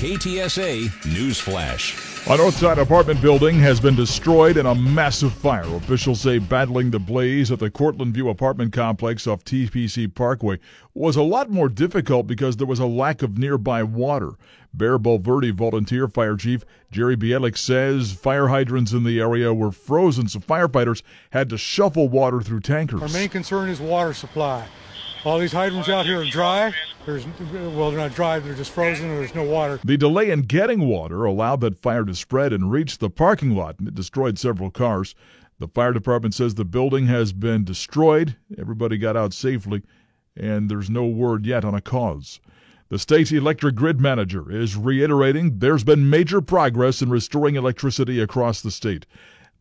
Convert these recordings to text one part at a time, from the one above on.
KTSA Newsflash. A Northside apartment building has been destroyed in a massive fire. Officials say battling the blaze at the Cortland View apartment complex off TPC Parkway was a lot more difficult because there was a lack of nearby water. Bexar Bulverde volunteer fire chief Jerry Bielik says fire hydrants in the area were frozen, so firefighters had to shuffle water through tankers. Our main concern is water supply. All these hydrants out here are dry. There's well, they're not dry; they're just frozen, there's no water. The delay in getting water allowed that fire to spread and reach the parking lot, and it destroyed several cars. The fire department says the building has been destroyed. Everybody got out safely, and there's no word yet on a cause. The state's electric grid manager is reiterating there's been major progress in restoring electricity across the state.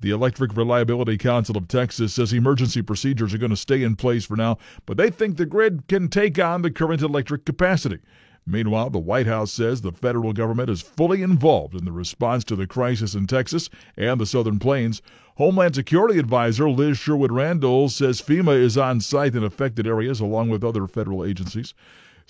The Electric Reliability Council of Texas says emergency procedures are going to stay in place for now, but they think the grid can take on the current electric capacity. Meanwhile, the White House says the federal government is fully involved in the response to the crisis in Texas and the Southern Plains. Homeland Security Advisor Liz Sherwood Randall says FEMA is on site in affected areas along with other federal agencies.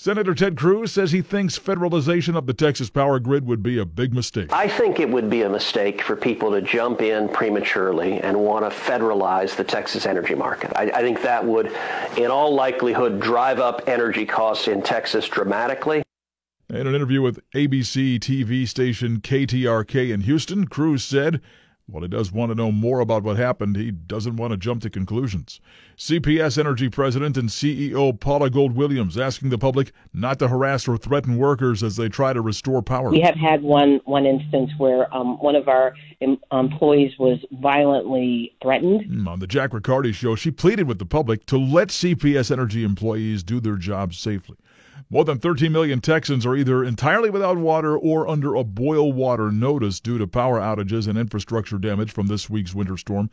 Senator Ted Cruz says he thinks federalization of the Texas power grid would be a big mistake. I think it would be a mistake for people to jump in prematurely and want to federalize the Texas energy market. I, I think that would, in all likelihood, drive up energy costs in Texas dramatically. In an interview with ABC TV station KTRK in Houston, Cruz said while he does want to know more about what happened, he doesn't want to jump to conclusions. CPS Energy President and CEO Paula Gold Williams asking the public not to harass or threaten workers as they try to restore power. We have had one one instance where um, one of our em- employees was violently threatened. Mm, On the Jack Riccardi show, she pleaded with the public to let CPS Energy employees do their jobs safely. More than 13 million Texans are either entirely without water or under a boil water notice due to power outages and infrastructure damage from this week's winter storm.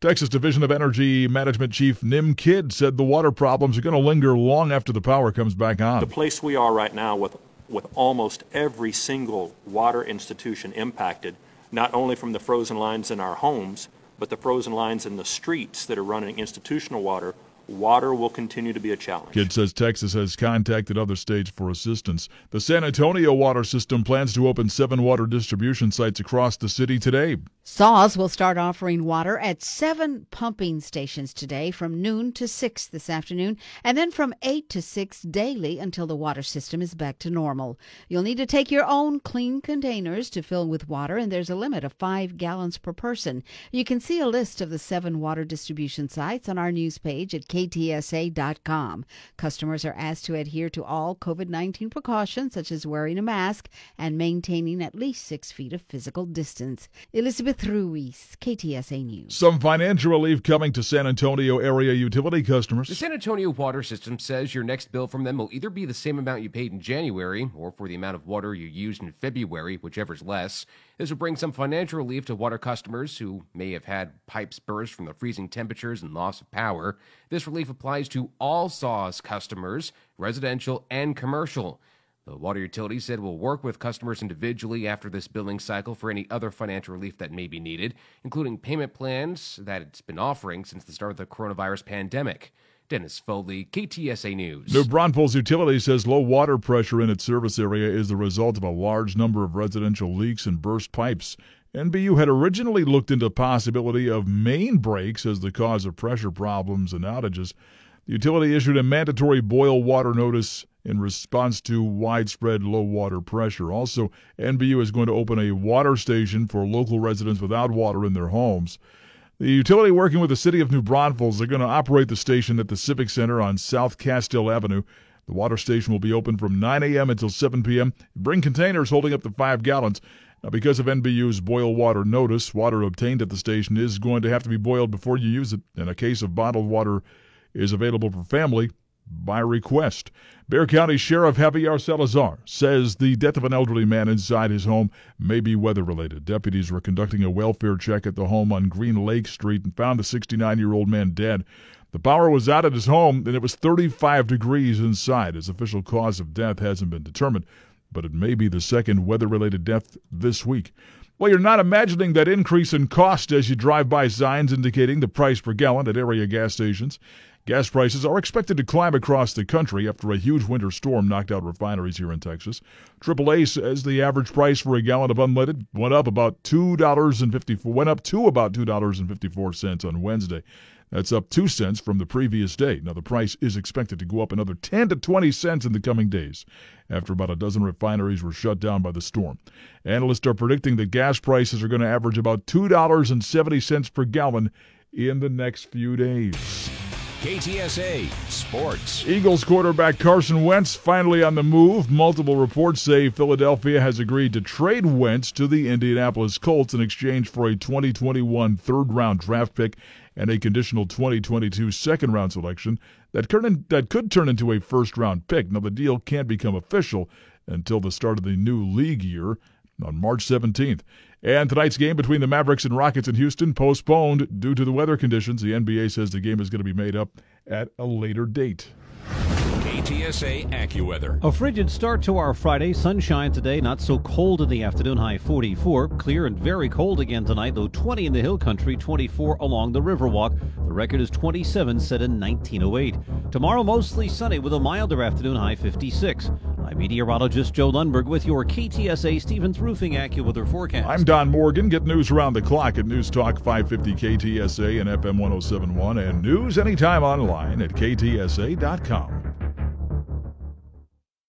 Texas Division of Emergency Management Chief Nim Kidd said the water problems are going to linger long after the power comes back on. The place we are right now with, with almost every single water institution impacted, not only from the frozen lines in our homes, but the frozen lines in the streets that are running institutional water water will continue to be a challenge. Kidd says Texas has contacted other states for assistance. The San Antonio water system plans to open seven water distribution sites across the city today. SAWS will start offering water at seven pumping stations today from noon to 6 this afternoon, and then from 8 to 6 daily until the water system is back to normal. You'll need to take your own clean containers to fill with water, and there's a limit of 5 gallons per person. You can see a list of the seven water distribution sites on our news page at ktsa.com. Customers are asked to adhere to all COVID 19 precautions, such as wearing a mask and maintaining at least six feet of physical distance. Elizabeth Ruiz, KTSA News. Some financial relief coming to San Antonio area utility customers. The San Antonio water system says your next bill from them will either be the same amount you paid in January or for the amount of water you used in February, whichever's less. This will bring some financial relief to water customers who may have had pipes burst from the freezing temperatures and loss of power. This relief applies to all SAWS customers, residential and commercial. The water utility said will work with customers individually after this billing cycle for any other financial relief that may be needed, including payment plans that it's been offering since the start of the coronavirus pandemic. Dennis Foley, KTSA News. New Braunfels Utility says low water pressure in its service area is the result of a large number of residential leaks and burst pipes. NBU had originally looked into the possibility of main breaks as the cause of pressure problems and outages. The utility issued a mandatory boil water notice in response to widespread low water pressure. Also, NBU is going to open a water station for local residents without water in their homes. The utility, working with the city of New Braunfels, are going to operate the station at the Civic Center on South Castell Avenue. The water station will be open from 9 a.m. until 7 p.m. Bring containers holding up to five gallons. Now, because of NBU's boil water notice, water obtained at the station is going to have to be boiled before you use it. In a case of bottled water is available for family by request. Bexar County Sheriff Javier Salazar says the death of an elderly man inside his home may be weather related. Deputies were conducting a welfare check at the home on Green Lake Street and found the 69 year old man dead. The power was out at his home and it was 35 degrees inside. His official cause of death hasn't been determined, but it may be the second weather related death this week. Well, you're not imagining that increase in cost as you drive by signs indicating the price per gallon at area gas stations. Gas prices are expected to climb across the country after a huge winter storm knocked out refineries here in Texas. AAA says the average price for a gallon of unleaded went up about two dollars and fifty four went up to about two dollars and fifty four cents on Wednesday. That's up two cents from the previous day. Now the price is expected to go up another ten to twenty cents in the coming days, after about a dozen refineries were shut down by the storm. Analysts are predicting that gas prices are going to average about two dollars and seventy cents per gallon in the next few days. KTSA Sports. Eagles quarterback Carson Wentz finally on the move. Multiple reports say Philadelphia has agreed to trade Wentz to the Indianapolis Colts in exchange for a 2021 third round draft pick and a conditional 2022 second round selection that, that could turn into a first round pick. Now, the deal can't become official until the start of the new league year on March 17th. And tonight's game between the Mavericks and Rockets in Houston postponed due to the weather conditions. The NBA says the game is going to be made up at a later date. KTSA AccuWeather. A frigid start to our Friday. Sunshine today, not so cold in the afternoon, high 44. Clear and very cold again tonight, though 20 in the hill country, 24 along the Riverwalk. The record is 27 set in 1908. Tomorrow, mostly sunny with a milder afternoon, high 56. I'm meteorologist Joe Lundberg with your KTSA Stevens Roofing AccuWeather forecast. I'm Don Morgan. Get news around the clock at News Talk 550 KTSA and FM 1071 and news anytime online at KTSA.com.